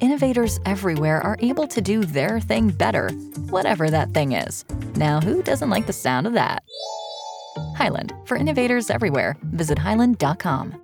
Innovators everywhere are able to do their thing better, whatever that thing is. Now, who doesn't like the sound of that? Hyland, for innovators everywhere, visit hyland.com.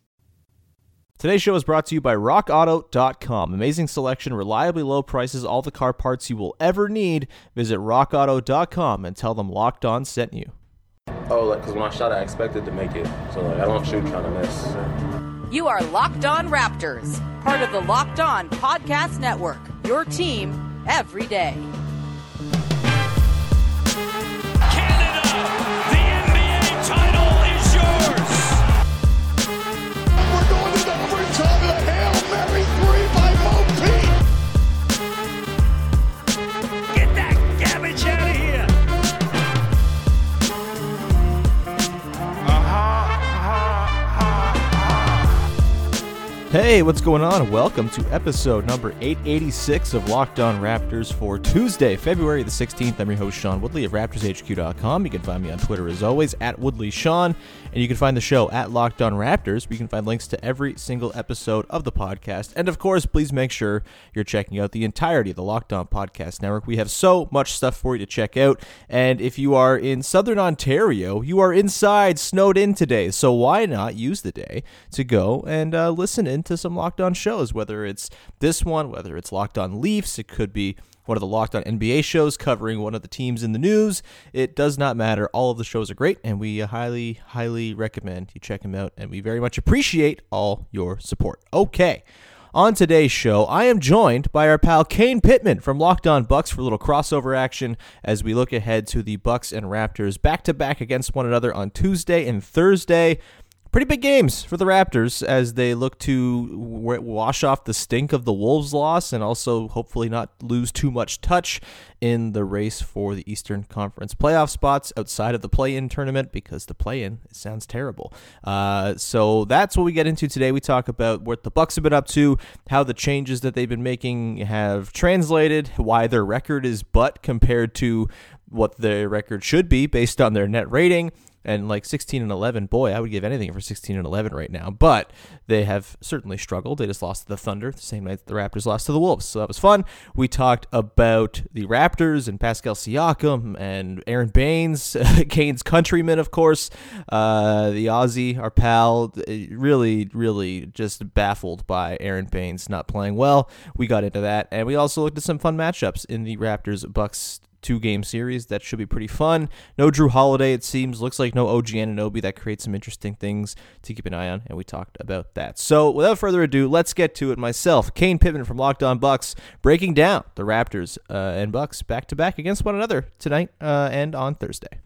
Today's show is brought to you by RockAuto.com. Amazing selection, reliably low prices, all the car parts you will ever need. Visit RockAuto.com and tell them Locked On sent you. Oh, like, because when I shot, I expected to make it. So, like, I don't shoot trying to miss. You are Locked On Raptors, part of the Locked On Podcast Network, your team every day. Hey, what's going on? Welcome to episode number 886 of Locked On Raptors for Tuesday, February the 16th. I'm your host, Sean Woodley of RaptorsHQ.com. You can find me on Twitter as always, at WoodleySean, and you can find the show at Locked On Raptors, where you can find links to every single episode of the podcast. And of course, please make sure you're checking out the entirety of the Locked On Podcast Network. We have so much stuff for you to check out. And if you are in Southern Ontario, you are inside, snowed in today. So why not use the day to go and uh, listen into some Locked On shows, whether it's this one, whether it's Locked On Leafs, it could be one of the Locked On NBA shows covering one of the teams in the news. It does not matter. All of the shows are great, and we uh, highly, highly recommend you check them out. And we very much appreciate all your support. Okay. On today's show, I am joined by our pal Kane Pitman from Locked On Bucks for a little crossover action as we look ahead to the Bucks and Raptors back to back against one another on Tuesday and Thursday. Pretty big games for the Raptors as they look to w- wash off the stink of the Wolves loss and also hopefully not lose too much touch in the race for the Eastern Conference playoff spots outside of the play in tournament because the play in sounds terrible. Uh, so that's what we get into today. We talk about what the Bucks have been up to, how the changes that they've been making have translated, why their record is but compared to what their record should be based on their net rating and like 16 and 11 boy i would give anything for 16 and 11 right now. But they have certainly struggled. They just lost to the thunder the same night that the raptors lost to the wolves. So that was fun. We talked about the raptors and pascal siakam and aron baynes kane's countryman of course. Uh, the aussie our pal really really just baffled by aron baynes not playing well. We got into that and we also looked at some fun matchups in the raptors bucks two game series. That should be pretty fun. No Jrue Holiday, it seems. Looks like no OG Anunoby. That creates some interesting things to keep an eye on, and we talked about that. So without further ado, let's get to it myself. Kane Pitman from Locked On Bucks breaking down the Raptors uh, and Bucks back to back against one another tonight uh, and on Thursday.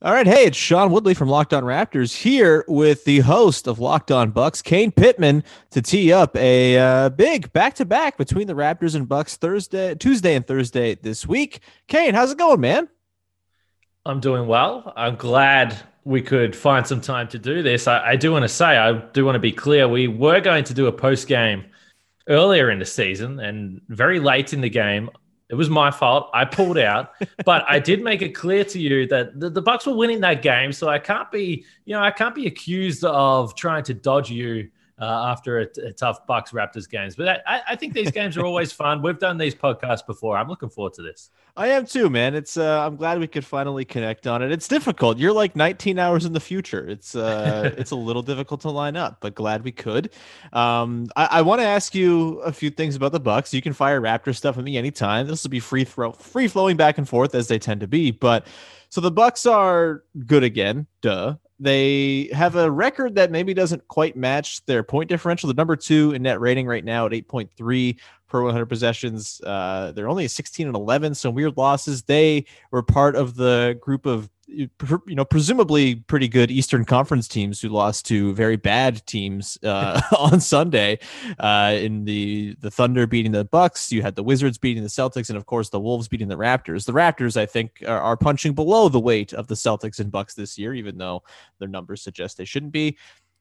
All right, hey, it's Sean Woodley from Locked On Raptors here with the host of Locked On Bucks, Kane Pitman, to tee up a uh, big back-to-back between the Raptors and Bucks Thursday, Tuesday, and Thursday this week. Kane, how's it going, man? I'm doing well. I'm glad we could find some time to do this. I, I do want to say, I do want to be clear. We were going to do a post game earlier in the season, and very late in the game, it was my fault. I pulled out, but I did make it clear to you that the, the, Bucks were winning that game. So I can't be, you know, I can't be accused of trying to dodge you uh, after a, a, tough Bucks Raptors games. But I, I, think these games are always fun. We've done these podcasts before. I'm looking forward to this. I am too, man. It's uh, I'm glad we could finally connect on it. It's difficult. You're like 19 hours in the future. It's uh, it's a little difficult to line up, but glad we could. Um, I, I want to ask you a few things about the Bucks. You can fire Raptor stuff at me anytime. This will be free throw, free flowing back and forth as they tend to be. But so the Bucks are good again, duh. They have a record that maybe doesn't quite match their point differential. The number two in net rating right now at 8.3 per 100 possessions. Uh, they're only 16 and 11, some weird losses. They were part of the group of you know presumably pretty good Eastern Conference teams who lost to very bad teams uh, on Sunday. Uh, in the the Thunder beating the Bucks, you had the Wizards beating the Celtics, and of course the Wolves beating the Raptors. The Raptors, I think, are, are punching below the weight of the Celtics and Bucks this year, even though their numbers suggest they shouldn't be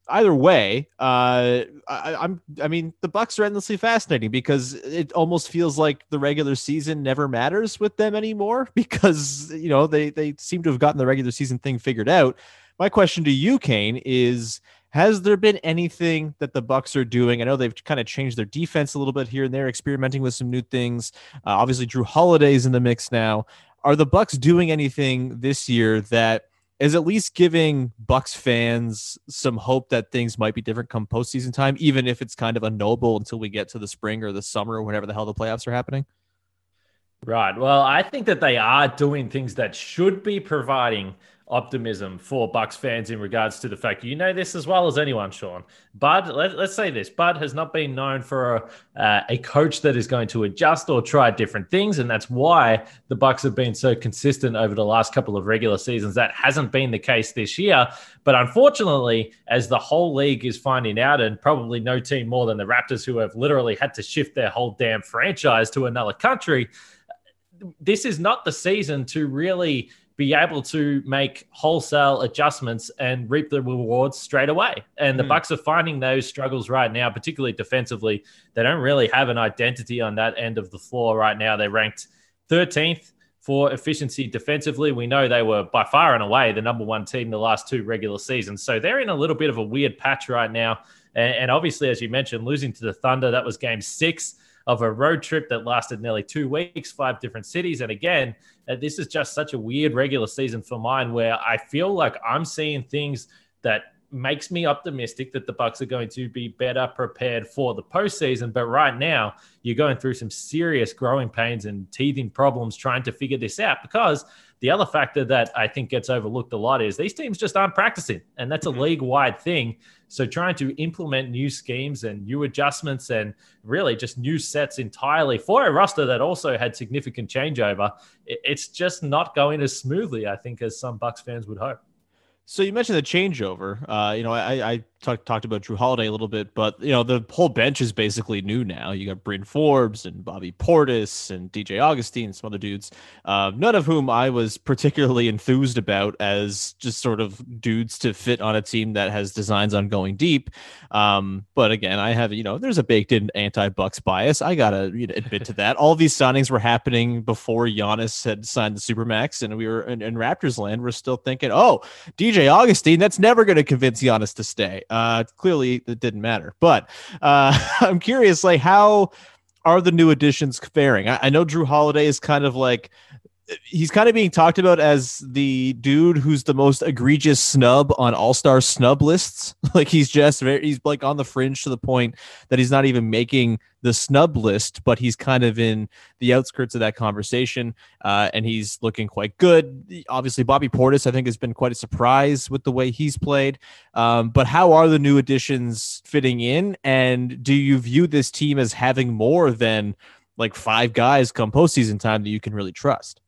either way, uh, I, am I mean, the Bucks are endlessly fascinating because it almost feels like the regular season never matters with them anymore because you know they they seem to have gotten the regular season thing figured out. My question to you, Kane, is has there been anything that the bucks are doing? I know they've kind of changed their defense a little bit here and they're experimenting with some new things. Uh, obviously jrue holiday's in the mix now. Are the bucks doing anything this year that is at least giving Bucks fans some hope that things might be different come postseason time, even if it's kind of unknowable until we get to the spring or the summer or whenever the hell the playoffs are happening? Right. Well, I think that they are doing things that should be providing optimism for Bucks fans in regards to the fact you know this as well as anyone, Sean. Bud, let, us say this: Bud has not been known for a, uh, a coach that is going to adjust or try different things, and that's why the Bucks have been so consistent over the last couple of regular seasons. That hasn't been the case this year, but unfortunately, as the whole league is finding out, and probably no team more than the Raptors, who have literally had to shift their whole damn franchise to another country. This is not the season to really be able to make wholesale adjustments and reap the rewards straight away. And the mm. Bucks are finding those struggles right now, particularly defensively. They don't really have an identity on that end of the floor right now. They're ranked 13th for efficiency defensively. We know they were by far and away the number one team the last two regular seasons. So they're in a little bit of a weird patch right now. And, and obviously, as you mentioned, losing to the Thunder, that was game six of a road trip that lasted nearly two weeks, five different cities. And again, uh, this is just such a weird regular season for mine where I feel like I'm seeing things that makes me optimistic that the Bucks are going to be better prepared for the postseason. But right now, you're going through some serious growing pains and teething problems trying to figure this out because the other factor that I think gets overlooked a lot is these teams just aren't practicing, and that's a mm-hmm. league wide thing. So trying to implement new schemes and new adjustments and really just new sets entirely for a roster that also had significant changeover, it's just not going as smoothly, I think, as some Bucks fans would hope. So you mentioned the changeover. Uh, you know, I, I talk, talked about Jrue Holiday a little bit, but you know the whole bench is basically new now. You got Bryn Forbes and Bobby Portis and DJ Augustin, some other dudes, uh, none of whom I was particularly enthused about as just sort of dudes to fit on a team that has designs on going deep. Um, but again, I have you know there's a baked in anti Bucks bias. I gotta you know, admit to that. All these signings were happening before Giannis had signed the supermax, and we were in, in Raptors land. We're still thinking, oh, DJ Augustin, that's never going to convince Giannis to stay. Uh, clearly, it didn't matter. But uh, I'm curious, like, how are the new additions faring? I, I know Jrue Holiday is kind of like he's kind of being talked about as the dude who's the most egregious snub on all-star snub lists. Like he's just very he's like on the fringe to the point that he's not even making the snub list but he's kind of in the outskirts of that conversation uh, and he's looking quite good. Obviously bobby portis i think has been quite a surprise with the way he's played. Um, but how are the new additions fitting in? And do you view this team as having more than like five guys come postseason time that you can really trust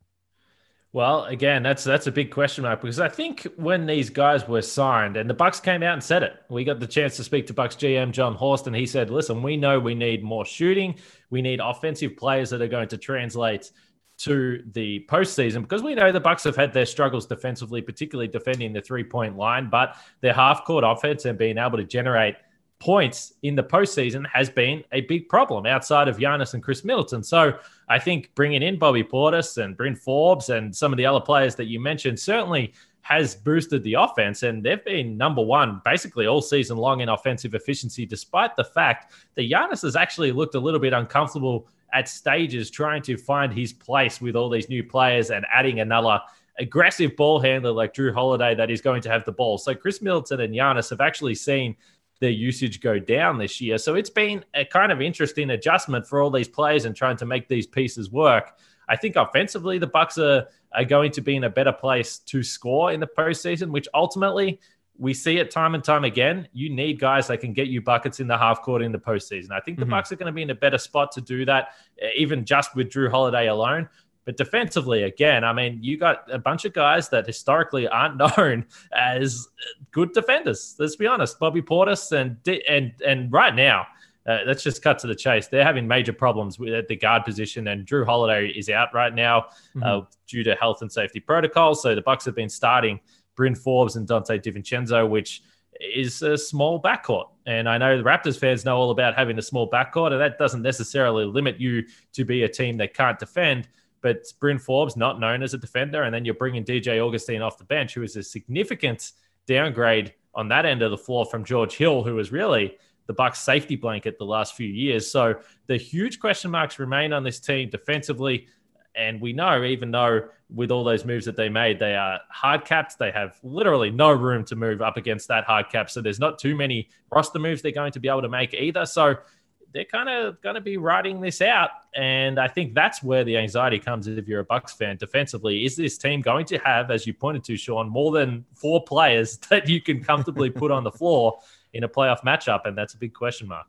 well, again, that's that's a big question mark because I think when these guys were signed and the Bucks came out and said it, we got the chance to speak to Bucks GM Jon Horst, and he said, "Listen, we know we need more shooting. We need offensive players that are going to translate to the postseason because we know the Bucks have had their struggles defensively, particularly defending the three point line, but their half court offense and being able to generate." Points in the postseason has been a big problem outside of Giannis and Khris Middleton. So I think bringing in Bobby Portis and Bryn Forbes and some of the other players that you mentioned certainly has boosted the offense. And they've been number one basically all season long in offensive efficiency, despite the fact that Giannis has actually looked a little bit uncomfortable at stages trying to find his place with all these new players and adding another aggressive ball handler like Jrue Holiday that is going to have the ball. So Khris Middleton and Giannis have actually seen their usage go down this year. So it's been a kind of interesting adjustment for all these players and trying to make these pieces work. I think offensively, the Bucks are, are going to be in a better place to score in the postseason, which ultimately we see it time and time again. You need guys that can get you buckets in the half court in the postseason. I think the mm-hmm. Bucks are going to be in a better spot to do that, even just with Jrue Holiday alone. But defensively, again, I mean, you got a bunch of guys that historically aren't known as good defenders. Let's be honest, Bobby Portis and and and right now, uh, let's just cut to the chase. They're having major problems with at the guard position, and Jrue Holiday is out right now mm-hmm. uh, due to health and safety protocols. So the Bucks have been starting Bryn Forbes and Donte DiVincenzo, which is a small backcourt. And I know the Raptors fans know all about having a small backcourt, and that doesn't necessarily limit you to be a team that can't defend. But Bryn Forbes, not known as a defender, and then you're bringing DJ Augustin off the bench, who is a significant downgrade on that end of the floor from George Hill, who was really the Bucks safety blanket the last few years. So the huge question marks remain on this team defensively. And we know, even though with all those moves that they made, they are hard capped. They have literally no room to move up against that hard cap. So there's not too many roster moves they're going to be able to make either. So they're kind of going to be writing this out. And I think that's where the anxiety comes if you're a Bucks fan defensively. Is this team going to have, as you pointed to, Sean, more than four players that you can comfortably put on the floor in a playoff matchup? And that's a big question mark.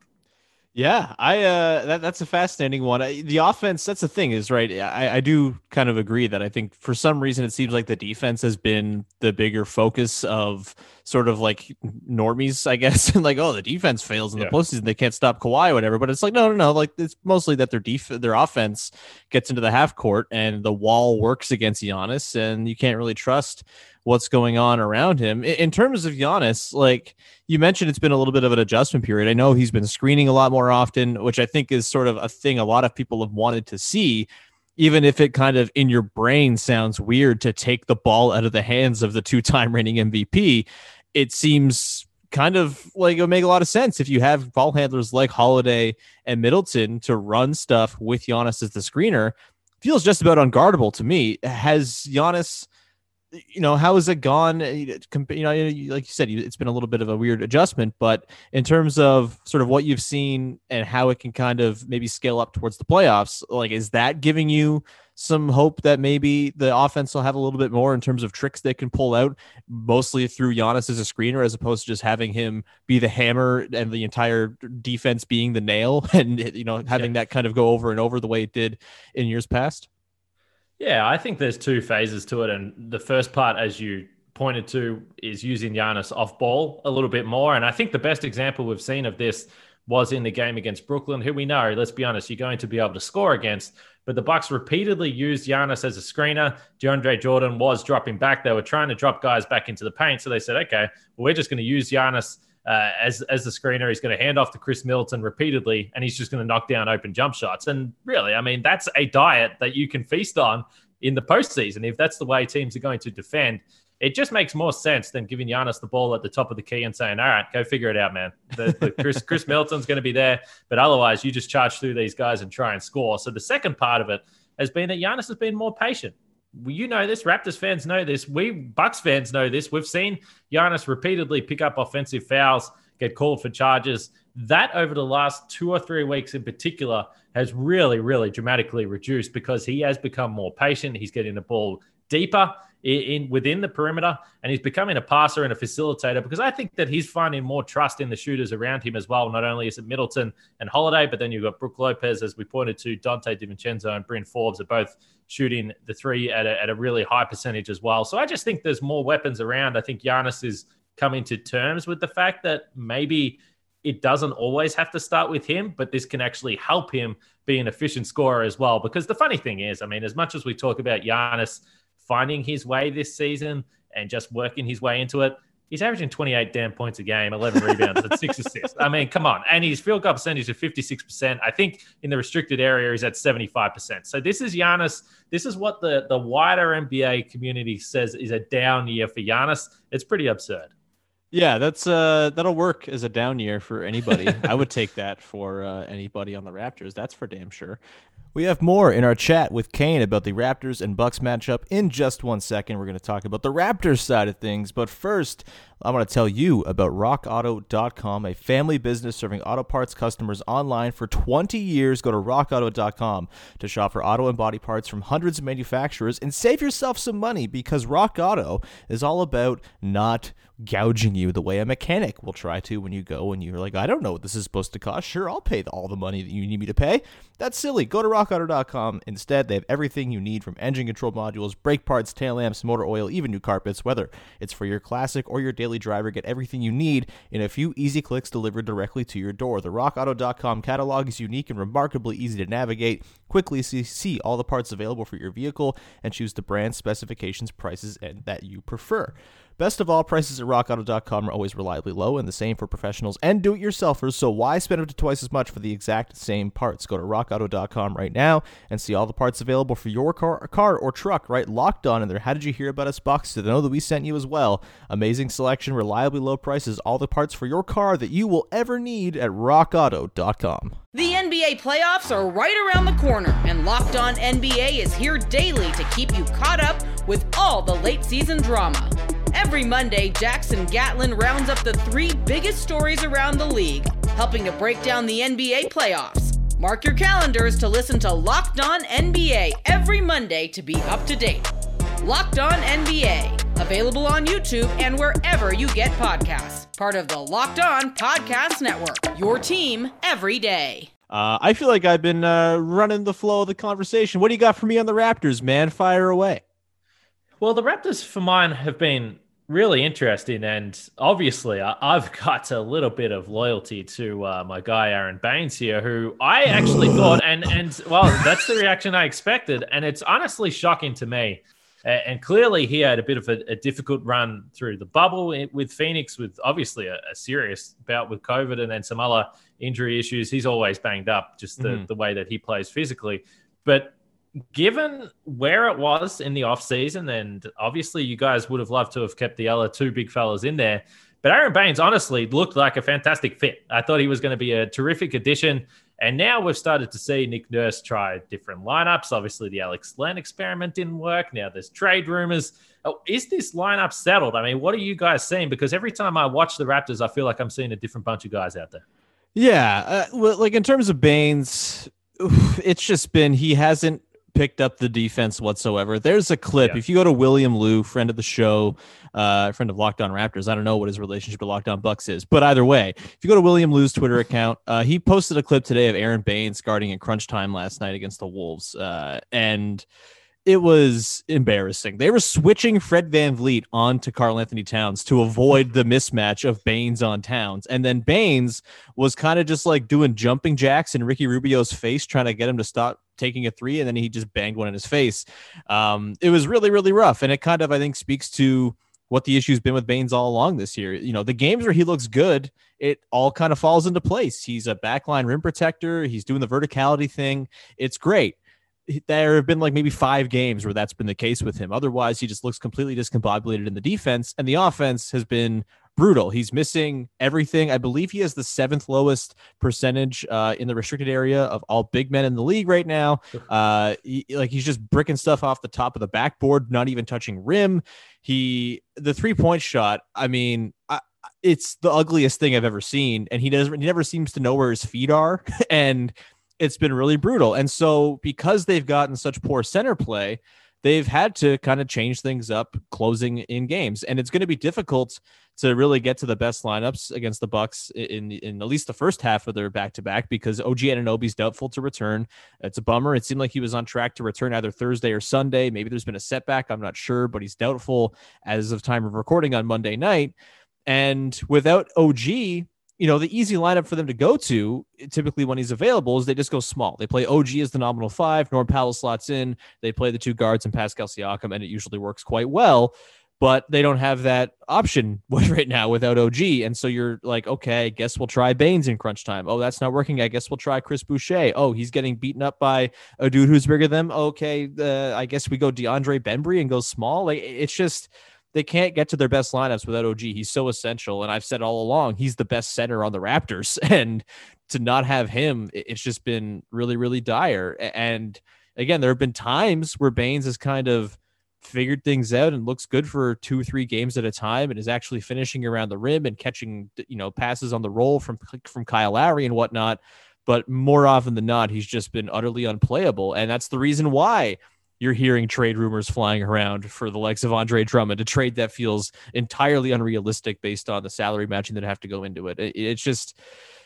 Yeah, I uh, that that's a fascinating one. I, the offense, that's the thing, is right. I, I do kind of agree that I think for some reason it seems like the defense has been the bigger focus of sort of like normies, I guess, and like oh the defense fails in yeah. the postseason, they can't stop Kawhi or whatever. But it's like no, no, no. Like it's mostly that their def their offense gets into the half court and the wall works against Giannis, and you can't really trust what's going on around him. In terms of Giannis, like you mentioned, it's been a little bit of an adjustment period. I know he's been screening a lot more often, which I think is sort of a thing a lot of people have wanted to see. Even if it kind of in your brain sounds weird to take the ball out of the hands of the two time reigning MVP, it seems kind of like it would make a lot of sense if you have ball handlers like Holiday and Middleton to run stuff with Giannis as the screener. Feels just about unguardable to me. Has Giannis you know, how has it gone? Uh, you know, like you said, it's been a little bit of a weird adjustment, but in terms of sort of what you've seen and how it can kind of maybe scale up towards the playoffs, like is that giving you some hope that maybe the offense will have a little bit more in terms of tricks they can pull out, mostly through Giannis as a screener, as opposed to just having him be the hammer and the entire defense being the nail, and you know having yeah. that kind of go over and over the way it did in years past. Yeah, I think there's two phases to it. And the first part, as you pointed to, is using Giannis off ball a little bit more. And I think the best example we've seen of this was in the game against Brooklyn, who we know, let's be honest, you're going to be able to score against. But the Bucks repeatedly used Giannis as a screener. DeAndre Jordan was dropping back. They were trying to drop guys back into the paint. So they said, okay, well, we're just going to use Giannis uh, as as the screener. He's going to hand off to Khris Middleton repeatedly, and he's just going to knock down open jump shots. And really, I mean, that's a diet that you can feast on in the postseason. If that's the way teams are going to defend, it just makes more sense than giving Giannis the ball at the top of the key and saying, "All right, go figure it out, man." The, the Chris Khris Middleton's going to be there, but otherwise, you just charge through these guys and try and score. So the second part of it has been that Giannis has been more patient you know this. Raptors fans know this. We Bucks fans know this. We've seen Giannis repeatedly pick up offensive fouls, get called for charges. That over the last two or three weeks in particular has really, really dramatically reduced because he has become more patient. He's getting the ball deeper in, in, within the perimeter, and he's becoming a passer and a facilitator because I think that he's finding more trust in the shooters around him as well. Not only is it Middleton and Holiday, but then you've got Brook Lopez, as we pointed to, Donte DiVincenzo and Bryn Forbes are both shooting the three at a, at a really high percentage as well. So I just think there's more weapons around. I think Giannis is coming to terms with the fact that maybe it doesn't always have to start with him, but this can actually help him be an efficient scorer as well. Because the funny thing is, I mean, as much as we talk about Giannis finding his way this season and just working his way into it, he's averaging 28 damn points a game, 11 rebounds, and six assists. I mean, come on. And his field goal percentage is 56%. I think in the restricted area, he's at 75%. So this is Giannis. This is what the, the wider NBA community says is a down year for Giannis. It's pretty absurd. Yeah, that's uh that'll work as a down year for anybody. I would take that for uh, anybody on the Raptors. That's for damn sure. We have more in our chat with Kane about the Raptors and Bucks matchup in just one second. We're going to talk about the Raptors side of things, but first, I want to tell you about rockauto.com, a family business serving auto parts customers online for 20 years. Go to rockauto.com to shop for auto and body parts from hundreds of manufacturers and save yourself some money because Rock Auto is all about not gouging you the way a mechanic will try to when you go and you're like, I don't know what this is supposed to cost. Sure, I'll pay all the money that you need me to pay. That's silly. Go to rockauto.com. Instead, they have everything you need from engine control modules, brake parts, tail lamps, motor oil, even new carpets. Whether it's for your classic or your daily driver, get everything you need in a few easy clicks delivered directly to your door. The rockauto.com catalog is unique and remarkably easy to navigate. Quickly see, see all the parts available for your vehicle and choose the brand, specifications, prices, and that you prefer. Best of all, prices at rockauto.com are always reliably low and the same for professionals and do it yourselfers, so why spend up to twice as much for the exact same parts? Go to rockauto.com right now and see all the parts available for your car, car or truck, right? Locked on in there. How did you hear about us box they know that we sent you as well. Amazing selection, reliably low prices, all the parts for your car that you will ever need at rockauto.com. The NBA playoffs are right around the corner, and Locked On NBA is here daily to keep you caught up with all the late season drama. Every Monday, Jackson Gatlin rounds up the three biggest stories around the league, helping to break down the NBA playoffs. Mark your calendars to listen to Locked On NBA every Monday to be up to date. Locked On NBA, available on YouTube and wherever you get podcasts. Part of the Locked On Podcast Network, your team every day. Uh, I feel like I've been uh, running the flow of the conversation. What do you got for me on the Raptors, man? Fire away. Well, the Raptors for mine have been really interesting, and obviously, I, have got a little bit of loyalty to uh, my guy Aron Baynes here, who I actually thought, and and well, that's the reaction I expected, and it's honestly shocking to me. And clearly, he had a bit of a, a difficult run through the bubble with Phoenix, with obviously a, a, serious bout with COVID and then some other injury issues. He's always banged up, just the, mm-hmm. the way that he plays physically. But given where it was in the offseason, and obviously you guys would have loved to have kept the other two big fellas in there. But Aron Baynes honestly looked like a fantastic fit. I thought he was going to be a terrific addition. And now we've started to see Nick Nurse try different lineups. Obviously, the Alex Len experiment didn't work. Now there's trade rumors. Oh, is this lineup settled? I mean, what are you guys seeing? Because every time I watch the Raptors, I feel like I'm seeing a different bunch of guys out there. Yeah. Uh, like in terms of Baynes, it's just been he hasn't picked up the defense whatsoever. There's a clip. Yeah. If you go to William Lou, friend of the show, uh, friend of Locked On Raptors, I don't know what his relationship to Locked On Bucks is, but either way, if you go to William Lou's Twitter account, uh, he posted a clip today of Aron Baynes guarding in crunch time last night against the Wolves, uh, and it was embarrassing. They were switching Fred VanVleet onto Karl-Anthony Towns to avoid the mismatch of Baynes on Towns. And then Baynes was kind of just like doing jumping jacks in Ricky Rubio's face, trying to get him to stop taking a three. And then he just banged one in his face. Um, it was really, really rough. And it kind of, I think, speaks to what the issue's been with Baynes all along this year. You know, the games where he looks good, it all kind of falls into place. He's a backline rim protector. He's doing the verticality thing. It's great there have been like maybe five games where that's been the case with him. Otherwise, he just looks completely discombobulated in the defense, and the offense has been brutal. He's missing everything. I believe he has the seventh lowest percentage uh, in the restricted area of all big men in the league right now. Uh, he, like he's just bricking stuff off the top of the backboard, not even touching rim. He the three point shot. I mean, I, it's the ugliest thing I've ever seen, and he doesn't. He never seems to know where his feet are, and it's been really brutal. And so because they've gotten such poor center play, they've had to kind of change things up closing in games. And it's going to be difficult to really get to the best lineups against the Bucks in in at least the first half of their back to back because OG Anunoby's doubtful to return. It's a bummer. It seemed like he was on track to return either Thursday or Sunday. Maybe there's been a setback. I'm not sure, but he's doubtful as of time of recording on Monday night. And without OG, you know, the easy lineup for them to go to typically when he's available is they just go small. They play OG as the nominal five, Norm Powell slots in, they play the two guards and Pascal Siakam, and it usually works quite well. But they don't have that option right now without OG. And so you're like, okay, I guess we'll try Baynes in crunch time. Oh, that's not working. I guess we'll try Chris Boucher. Oh, he's getting beaten up by a dude who's bigger than them. Okay, uh, I guess we go DeAndre Bembry and go small. Like it's just they can't get to their best lineups without OG. He's so essential. And I've said all along, he's the best center on the Raptors. And to not have him, it's just been really, really dire. And again, there have been times where Baynes has kind of figured things out and looks good for two three games at a time and is actually finishing around the rim and catching, you know, passes on the roll from from Kyle Lowry and whatnot. But more often than not, he's just been utterly unplayable. And that's the reason why you're hearing trade rumors flying around for the likes of Andre Drummond, a trade that feels entirely unrealistic based on the salary matching that have to go into it. It's just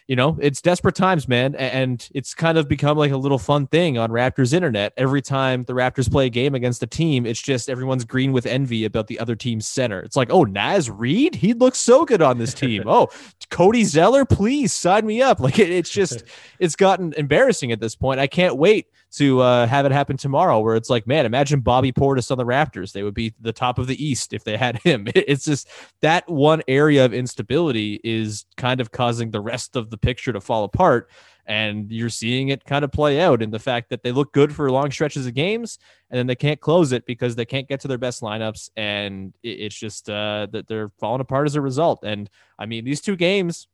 you know, it's desperate times, man. And it's kind of become like a little fun thing on Raptors internet. Every time the Raptors play a game against a team, it's just everyone's green with envy about the other team's center. It's like, oh, Naz Reid, he looks so good on this team. oh, Cody Zeller, please sign me up. Like it, it's just, it's gotten embarrassing at this point. I can't wait to uh, have it happen tomorrow where it's like, man, imagine Bobby Portis on the Raptors. They would be the top of the East if they had him. It's just that one area of instability is kind of causing the rest of the picture to fall apart. And you're seeing it kind of play out in the fact that they look good for long stretches of games and then they can't close it because they can't get to their best lineups. And it's just uh, that they're falling apart as a result. And I mean, these two games,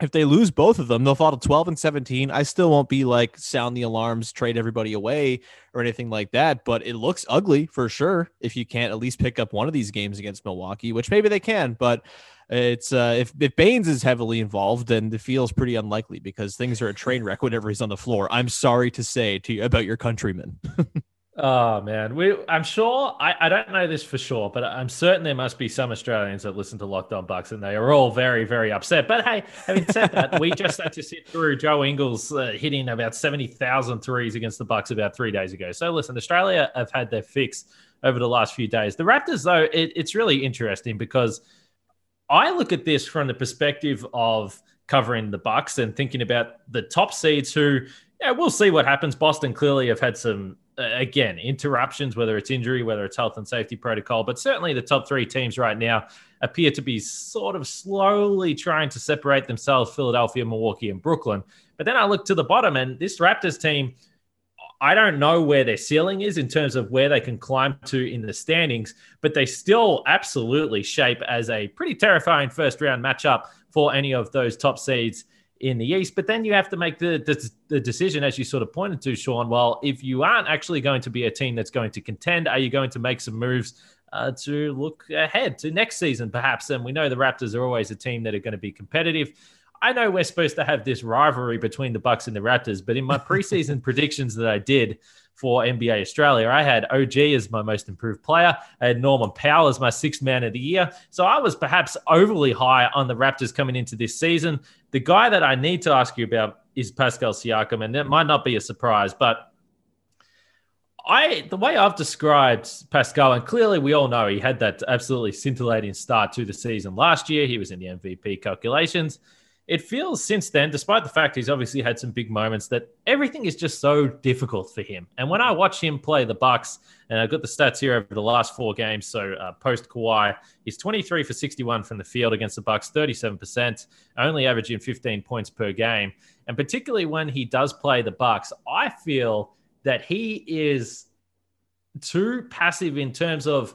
if they lose both of them, they'll fall to 12 and 17. I still won't be like sound the alarms, trade everybody away or anything like that, but it looks ugly for sure if you can't at least pick up one of these games against Milwaukee, which maybe they can, but it's uh, if, if Baynes is heavily involved, then it feels pretty unlikely because things are a train wreck whenever he's on the floor. I'm sorry to say to you about your countrymen. Oh man, we I'm sure I, I don't know this for sure, but I'm certain there must be some Australians that listen to Locked On Bucks and they are all very very upset. But hey, having said that, we just had to sit through Joe Ingles uh, hitting about 70,000 threes against the Bucks about three days ago. So listen, Australia have had their fix over the last few days. The Raptors, though, it, it's really interesting because I look at this from the perspective of covering the Bucks and thinking about the top seeds who. Yeah, we'll see what happens. Boston clearly have had some Uh, again, interruptions, whether it's injury, whether it's health and safety protocol, but certainly the top three teams right now appear to be sort of slowly trying to separate themselves Philadelphia, Milwaukee, and Brooklyn. But then I look to the bottom, and this Raptors team, I don't know where their ceiling is in terms of where they can climb to in the standings, but they still absolutely shape as a pretty terrifying first round matchup for any of those top seeds in the East. But then you have to make the, the, the, decision, as you sort of pointed to, Sean. Well, if you aren't actually going to be a team that's going to contend, are you going to make some moves uh, to look ahead to next season, perhaps? And we know the Raptors are always a team that are going to be competitive. I know we're supposed to have this rivalry between the Bucks and the Raptors, but in my preseason predictions that I did, for NBA Australia. I had OG as my most improved player. I had Norman Powell as my sixth man of the year. So I was perhaps overly high on the Raptors coming into this season. The guy that I need to ask you about is Pascal Siakam, and that might not be a surprise, but I the way I've described Pascal, and clearly we all know he had that absolutely scintillating start to the season last year. He was in the MVP calculations it feels since then, despite the fact he's obviously had some big moments, that everything is just so difficult for him. And when I watch him play the Bucks, and I've got the stats here over the last four games, so uh, post Kawhi, he's 23 for 61 from the field against the Bucks, 37%, only averaging 15 points per game. And particularly when he does play the Bucks, I feel that he is too passive in terms of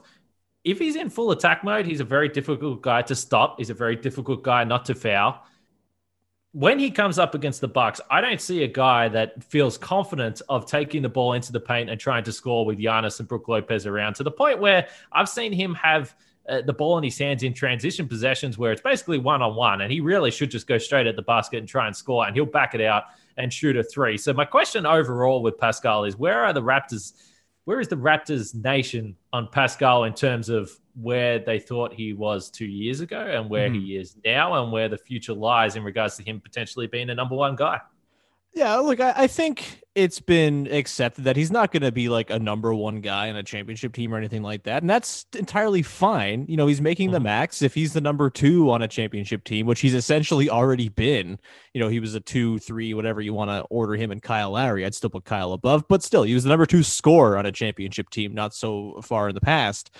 if he's in full attack mode, he's a very difficult guy to stop. He's a very difficult guy not to foul when he comes up against the Bucks, I don't see a guy that feels confident of taking the ball into the paint and trying to score with Giannis and Brook Lopez around to the point where I've seen him have uh, the ball in his hands in transition possessions where it's basically one on one, and he really should just go straight at the basket and try and score, and he'll back it out and shoot a three. So my question overall with Pascal is where are the Raptors? Where is the Raptors nation on Pascal in terms of where they thought he was two years ago and where mm. he is now and where the future lies in regards to him potentially being a number one guy. Yeah, look, I, I think it's been accepted that he's not going to be like a number one guy in a championship team or anything like that. And that's entirely fine. You know, he's making mm-hmm. the max. If he's the number two on a championship team, which he's essentially already been, you know, he was a two, three, whatever you want to order him and Kyle Lowry. I'd still put Kyle above, but still, he was the number two scorer on a championship team not so far in the past.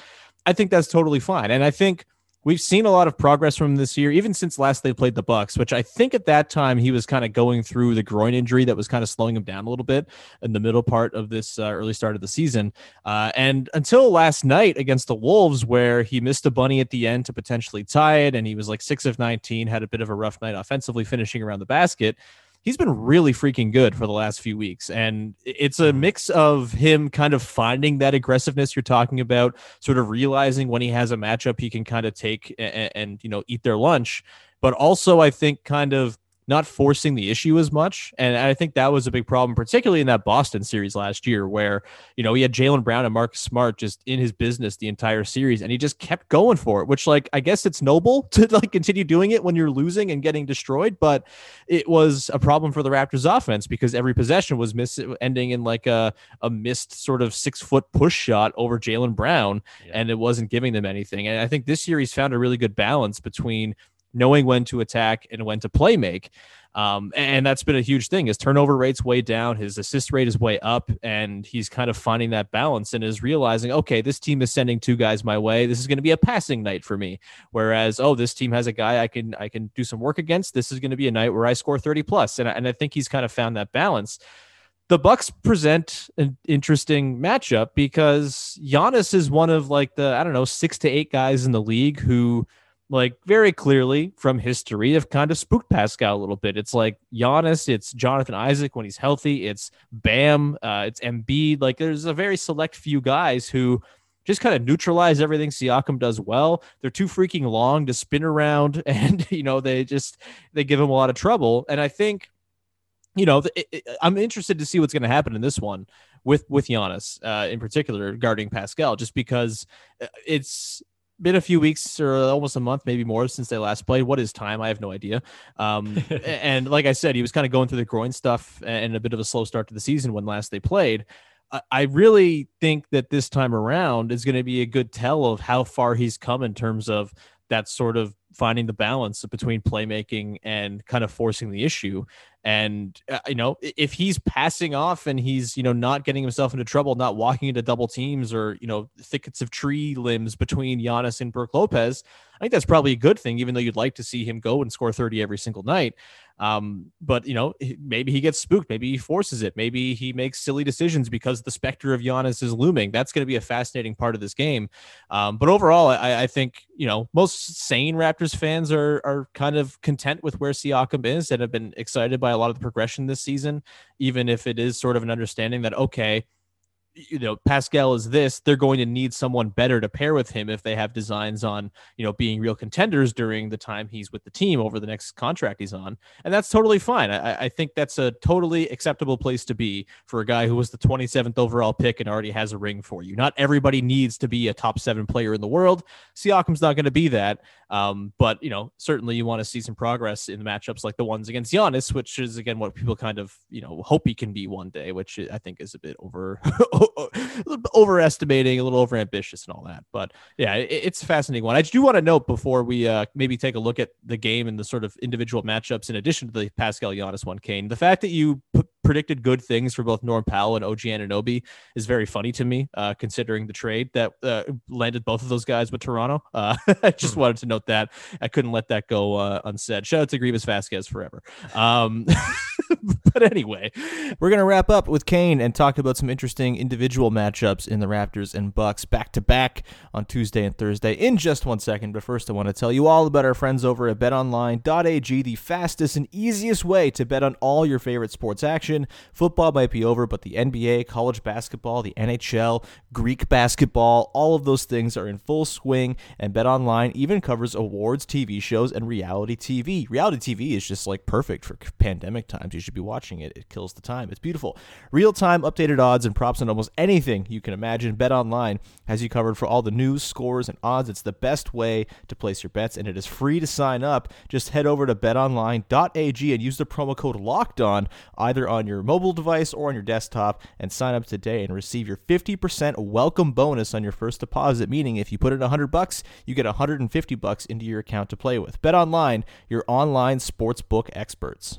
I think that's totally fine. And I think we've seen a lot of progress from this year, even since last they played the Bucks, which I think at that time he was kind of going through the groin injury that was kind of slowing him down a little bit in the middle part of this uh, early start of the season. Uh, and until last night against the Wolves, where he missed a bunny at the end to potentially tie it, and he was like six of 19, had a bit of a rough night offensively, finishing around the basket he's been really freaking good for the last few weeks. And it's a mm-hmm. mix of him kind of finding that aggressiveness you're talking about, sort of realizing when he has a matchup he can kind of take and, and you know, eat their lunch. But also, I think kind of not forcing the issue as much. And I think that was a big problem, particularly in that Boston series last year, where, you know, he had Jaylen Brown and Marcus Smart just in his business the entire series and he just kept going for it, which, like, I guess it's noble to like continue doing it when you're losing and getting destroyed. But it was a problem for the Raptors offense because every possession was miss ending in like a, a missed sort of six foot push shot over Jaylen Brown yeah. and it wasn't giving them anything. And I think this year he's found a really good balance between knowing when to attack and when to play make. Um, and that's been a huge thing. His turnover rate's way down, his assist rate is way up, and he's kind of finding that balance and is realizing, okay, this team is sending two guys my way. This is going to be a passing night for me. Whereas, oh, this team has a guy I can I can do some work against. This is going to be a night where I score 30 plus. And, and I think he's kind of found that balance. The Bucks present an interesting matchup because Giannis is one of like the, I don't know, six to eight guys in the league who like very clearly from history have kind of spooked Pascal a little bit. It's like Giannis, it's Jonathan Isaac when he's healthy, it's Bam, uh, it's Embiid. Like there's a very select few guys who just kind of neutralize everything Siakam does well. They're too freaking long to spin around, and you know they just they give him a lot of trouble. And I think, you know, it, it, I'm interested to see what's going to happen in this one with with Giannis uh, in particular guarding Pascal, just because uh, it's been a few weeks or almost a month, maybe more since they last played. What is time? I have no idea. Um, and like I said, he was kind of going through the groin stuff and a bit of a slow start to the season when last they played. I really think that this time around is going to be a good tell of how far he's come in terms of that sort of finding the balance between playmaking and kind of forcing the issue. And uh, you know, if he's passing off and he's you know not getting himself into trouble, not walking into double teams or you know thickets of tree limbs between Giannis and Brook Lopez, I think that's probably a good thing. Even though you'd like to see him go and score thirty every single night, um, but you know, maybe he gets spooked. Maybe he forces it. Maybe he makes silly decisions because the specter of Giannis is looming. That's going to be a fascinating part of this game. Um, but overall, I, I, think you know most sane Raptors fans are are kind of content with where Siakam is and have been excited by a lot of the progression this season, even if it is sort of an understanding that okay, you know Pascal is this, they're going to need someone better to pair with him if they have designs on you know being real contenders during the time he's with the team over the next contract he's on, and that's totally fine. I, I think that's a totally acceptable place to be for a guy who was the 27th overall pick and already has a ring for you. Not everybody needs to be a top seven player in the world. Siakam's not going to be that, um, but you know certainly you want to see some progress in the matchups like the ones against Giannis, which is again what people kind of you know hope he can be one day, which I think is a bit over. overestimating, a little overambitious, and all that. But yeah, it, it's a fascinating one. I do want to note before we uh, maybe take a look at the game and the sort of individual matchups in addition to the Pascal Giannis one, Kane. The fact that you predicted good things for both Norm Powell and OG Anunoby is very funny to me, uh, considering the trade that uh, landed both of those guys with Toronto. Uh, I just hmm. wanted to note that. I couldn't let that go uh, unsaid. Shout out to Greivis Vasquez forever. Um, but anyway, we're going to wrap up with Kane and talk about some interesting individual matchups in the Raptors and Bucks back to back on Tuesday and Thursday in just one second. But first, I want to tell you all about our friends over at betonline.ag, the fastest and easiest way to bet on all your favorite sports action action. Football might be over, but the NBA, college basketball, the NHL, Greek basketball, all of those things are in full swing, and BetOnline even covers awards, TV shows, and reality TV. Reality TV is just like perfect for pandemic times. You should be watching it. It kills the time. It's beautiful. Real time updated odds and props on almost anything you can imagine. BetOnline has you covered for all the news, scores, and odds. It's the best way to place your bets, and it is free to sign up. Just head over to betonline.ag and use the promo code LOCKED on either on on your mobile device or on your desktop and sign up today and receive your 50% welcome bonus on your first deposit, meaning if you put in 100 bucks, you get 150 bucks into your account to play with. Bet online, your online sportsbook experts.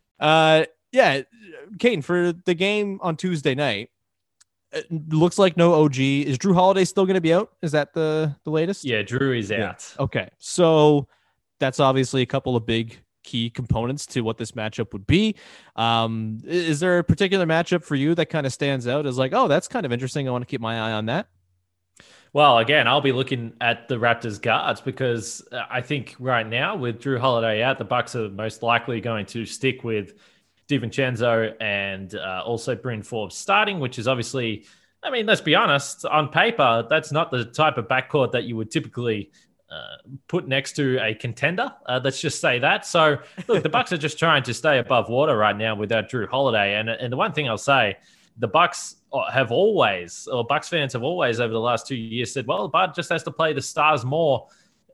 Uh, yeah, Kane for the game on Tuesday night. Looks like no OG. Is Jrue Holiday still going to be out? Is that the the latest? Yeah, Jrue is out. Okay, so that's obviously a couple of big key components to what this matchup would be. Um, is there a particular matchup for you that kind of stands out as like, oh, that's kind of interesting. I want to keep my eye on that. Well, again, I'll be looking at the Raptors guards because uh, I think right now with Jrue Holiday out, the Bucks are most likely going to stick with DiVincenzo and uh, also Bryn Forbes starting, which is obviously, I mean, let's be honest, on paper, that's not the type of backcourt that you would typically uh, put next to a contender. Uh, let's just say that. So, look, the Bucks are just trying to stay above water right now without Jrue Holiday. And and the one thing I'll say, the Bucks Oh, have always, or Bucks fans have always over the last two years said, well, Bud just has to play the stars more.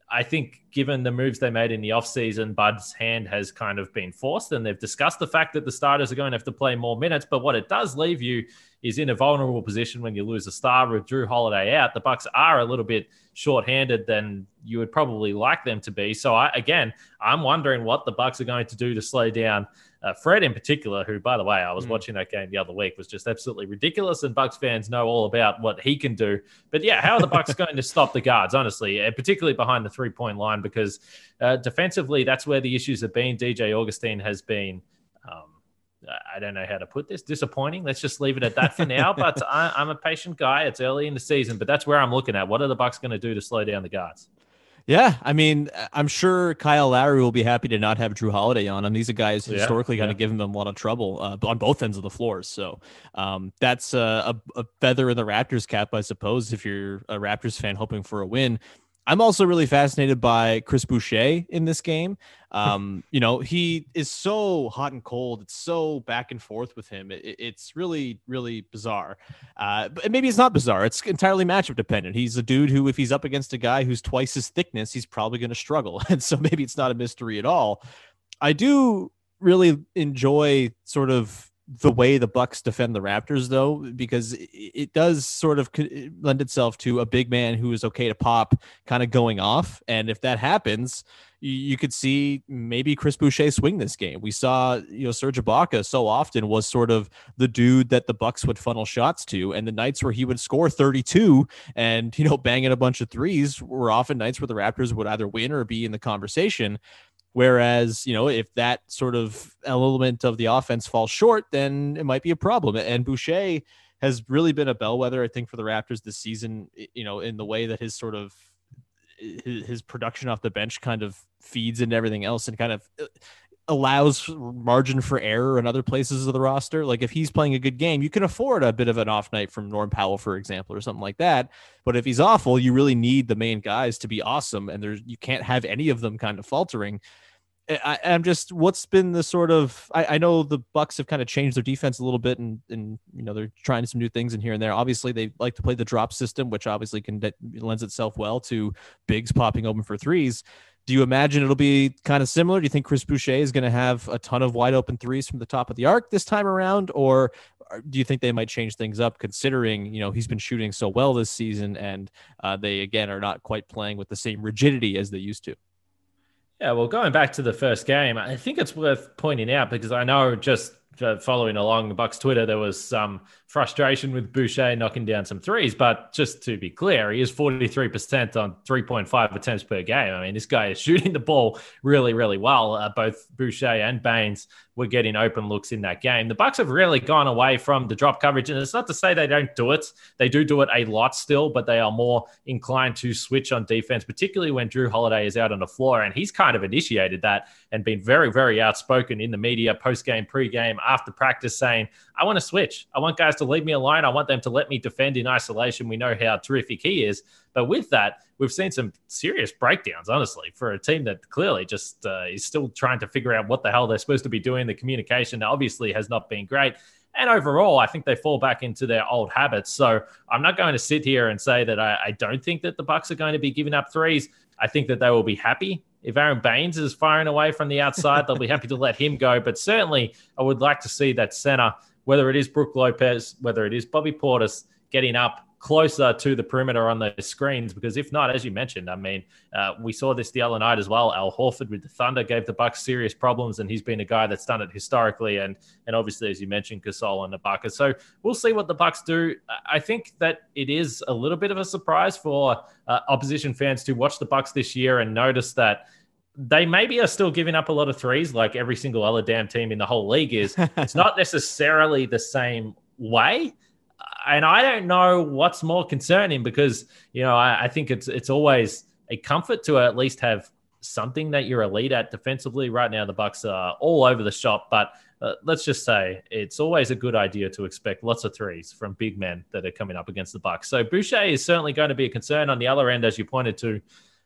I think given the moves they made in the offseason, Bud's hand has kind of been forced, and they've discussed the fact that the starters are going to have to play more minutes. But what it does leave you is in a vulnerable position when you lose a star with Jrue Holiday out. The Bucks are a little bit shorthanded than you would probably like them to be. So I, again, I'm wondering what the Bucks are going to do to slow down uh, Fred in particular, who, by the way, I was mm. watching that game the other week, was just absolutely ridiculous. And Bucks fans know all about what he can do. But yeah, how are the Bucks going to stop the guards, honestly, and particularly behind the three point line? Because uh, defensively, that's where the issues have been. DJ Augustin has been. Um, I don't know how to put this. Disappointing. Let's just leave it at that for now. But I, I'm a patient guy. It's early in the season, but that's where I'm looking at. What are the Bucks going to do to slow down the guards? Yeah, I mean, I'm sure Kyle Lowry will be happy to not have Jrue Holiday on him. These are guys yeah, historically yeah. kind of given them a lot of trouble uh, on both ends of the floor. So um, that's uh, a, a, feather in the Raptors cap, I suppose, if you're a Raptors fan hoping for a win. I'm also really fascinated by Chris Boucher in this game. Um, you know, he is so hot and cold. It's so back and forth with him. It, it's really, really bizarre. Uh, but maybe it's not bizarre. It's entirely matchup dependent. He's a dude who, if he's up against a guy who's twice his thickness, he's probably going to struggle. And so maybe it's not a mystery at all. I do really enjoy sort of the way the Bucks defend the Raptors, though, because it does sort of lend itself to a big man who is okay to pop, kind of going off. And if that happens, you could see maybe Chris Boucher swing this game. We saw, you know, Serge Ibaka so often was sort of the dude that the Bucks would funnel shots to, and the nights where he would score 32 and you know banging a bunch of threes were often nights where the Raptors would either win or be in the conversation. Whereas, you know, if that sort of element of the offense falls short, then it might be a problem. And Boucher has really been a bellwether, I think, for the Raptors this season, you know, in the way that his sort of his, production off the bench kind of feeds into everything else and kind of uh, allows margin for error in other places of the roster. Like if he's playing a good game, you can afford a bit of an off night from Norm Powell, for example, or something like that. But if he's awful, you really need the main guys to be awesome, and there's you can't have any of them kind of faltering. I, am just what's been the sort of I, I, know the Bucks have kind of changed their defense a little bit and and you know they're trying some new things in here and there. Obviously, they like to play the drop system, which obviously can lends itself well to bigs popping open for threes. Do you imagine it'll be kind of similar? Do you think Chris Boucher is going to have a ton of wide open threes from the top of the arc this time around, or do you think they might change things up considering you know he's been shooting so well this season and uh, they again are not quite playing with the same rigidity as they used to? Yeah, well, going back to the first game, I think it's worth pointing out because I know just uh, following along the Bucks Twitter, there was some frustration with Boucher knocking down some threes. But just to be clear, he is 43% on 3.5 attempts per game. I mean, this guy is shooting the ball really, really well. Uh, both Boucher and Baynes were getting open looks in that game. The Bucks have really gone away from the drop coverage, and it's not to say they don't do it. They do do it a lot still, but they are more inclined to switch on defense, particularly when Jrue Holiday is out on the floor, and he's kind of initiated that and been very, very outspoken in the media, post game, pre game, after practice, saying, "I want to switch. I want guys to leave me alone. I want them to let me defend in isolation. We know how terrific he is." But with that, we've seen some serious breakdowns, honestly, for a team that clearly just uh, is still trying to figure out what the hell they're supposed to be doing. The communication obviously has not been great. And overall, I think they fall back into their old habits. So I'm not going to sit here and say that I, I don't think that the Bucks are going to be giving up threes. I think that they will be happy if Aron Baynes is firing away from the outside. they'll be happy to let him go. But certainly, I would like to see that center, whether it is Brook Lopez, whether it is Bobby Portis, getting up closer to the perimeter on those screens because if not, as you mentioned, I mean, uh, we saw this the other night as well. Al Horford with the Thunder gave the Bucks serious problems, and he's been a guy that's done it historically, and and obviously as you mentioned, Gasol and Ibaka. So we'll see what the Bucks do. I think that it is a little bit of a surprise for uh, opposition fans to watch the Bucks this year and notice that they maybe are still giving up a lot of threes, like every single other damn team in the whole league is. it's not necessarily the same way and I don't know what's more concerning because you know I, I, think it's it's always a comfort to at least have something that you're elite at defensively. Right now, the Bucks are all over the shop, but uh, let's just say it's always a good idea to expect lots of threes from big men that are coming up against the Bucks. So Boucher is certainly going to be a concern on the other end, as you pointed to.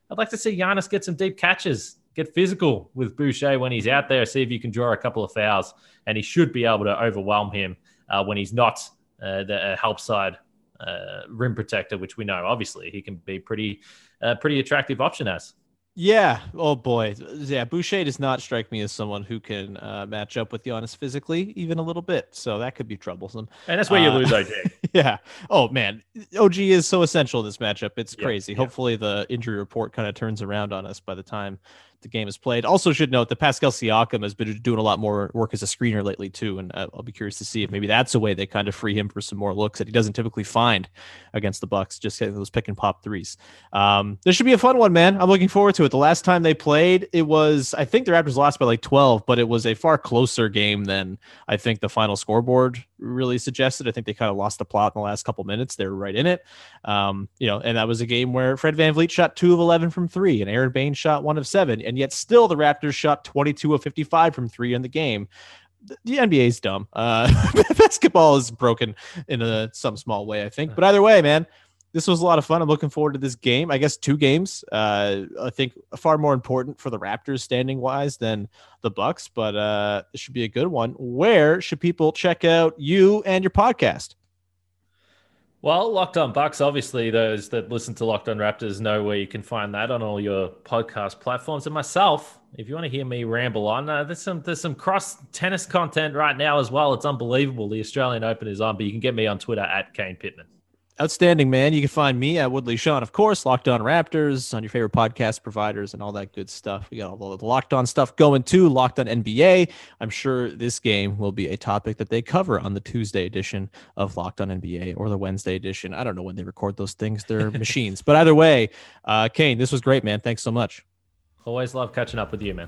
I'd like to see Giannis get some deep catches, get physical with Boucher when he's out there, see if you can draw a couple of fouls, and he should be able to overwhelm him uh, when he's not uh, the help side uh, rim protector, which we know obviously he can be pretty uh, pretty attractive option as. Yeah. Oh boy. Yeah. Boucher does not strike me as someone who can uh, match up with Giannis physically, even a little bit. So that could be troublesome. And that's where you uh, lose OG. yeah. Oh man, OG is so essential in this matchup. It's crazy. Yeah. Hopefully the injury report kind of turns around on us by the time the game is played. Also, should note that Pascal Siakam has been doing a lot more work as a screener lately too, and I'll be curious to see if maybe that's a way they kind of free him for some more looks that he doesn't typically find against the Bucks. Just getting those pick and pop threes. Um, this should be a fun one, man. I'm looking forward to it. The last time they played, it was I think the Raptors lost by like 12, but it was a far closer game than I think the final scoreboard really suggested. I think they kind of lost the plot in the last couple minutes. They were right in it. Um, you know, and that was a game where Fred VanVleet shot two of 11 from three and Aron Baynes shot one of seven. And yet still the Raptors shot 22 of 55 from three in the game. The, the NBA is dumb. Uh, basketball is broken in a, some small way, I think. But either way, man, this was a lot of fun. I'm looking forward to this game. I guess two games. Uh, I think far more important for the Raptors standing wise than the Bucks, but uh, it should be a good one. Where should people check out you and your podcast? Well, Locked On Bucks, obviously, those that listen to Locked On Raptors know where you can find that on all your podcast platforms. And myself, if you want to hear me ramble on, uh, there's some there's some cross tennis content right now as well. It's unbelievable. The Australian Open is on, but you can get me on Twitter at Kane Pitman. Outstanding, man. You can find me at Woodley Sean, of course, Locked On Raptors on your favorite podcast providers and all that good stuff. We got all the Locked On stuff going too, Locked On NBA. I'm sure this game will be a topic that they cover on the Tuesday edition of Locked On NBA or the Wednesday edition. I don't know when they record those things, they're machines. But either way, uh, Kane, this was great, man. Thanks so much. Always love catching up with you, man.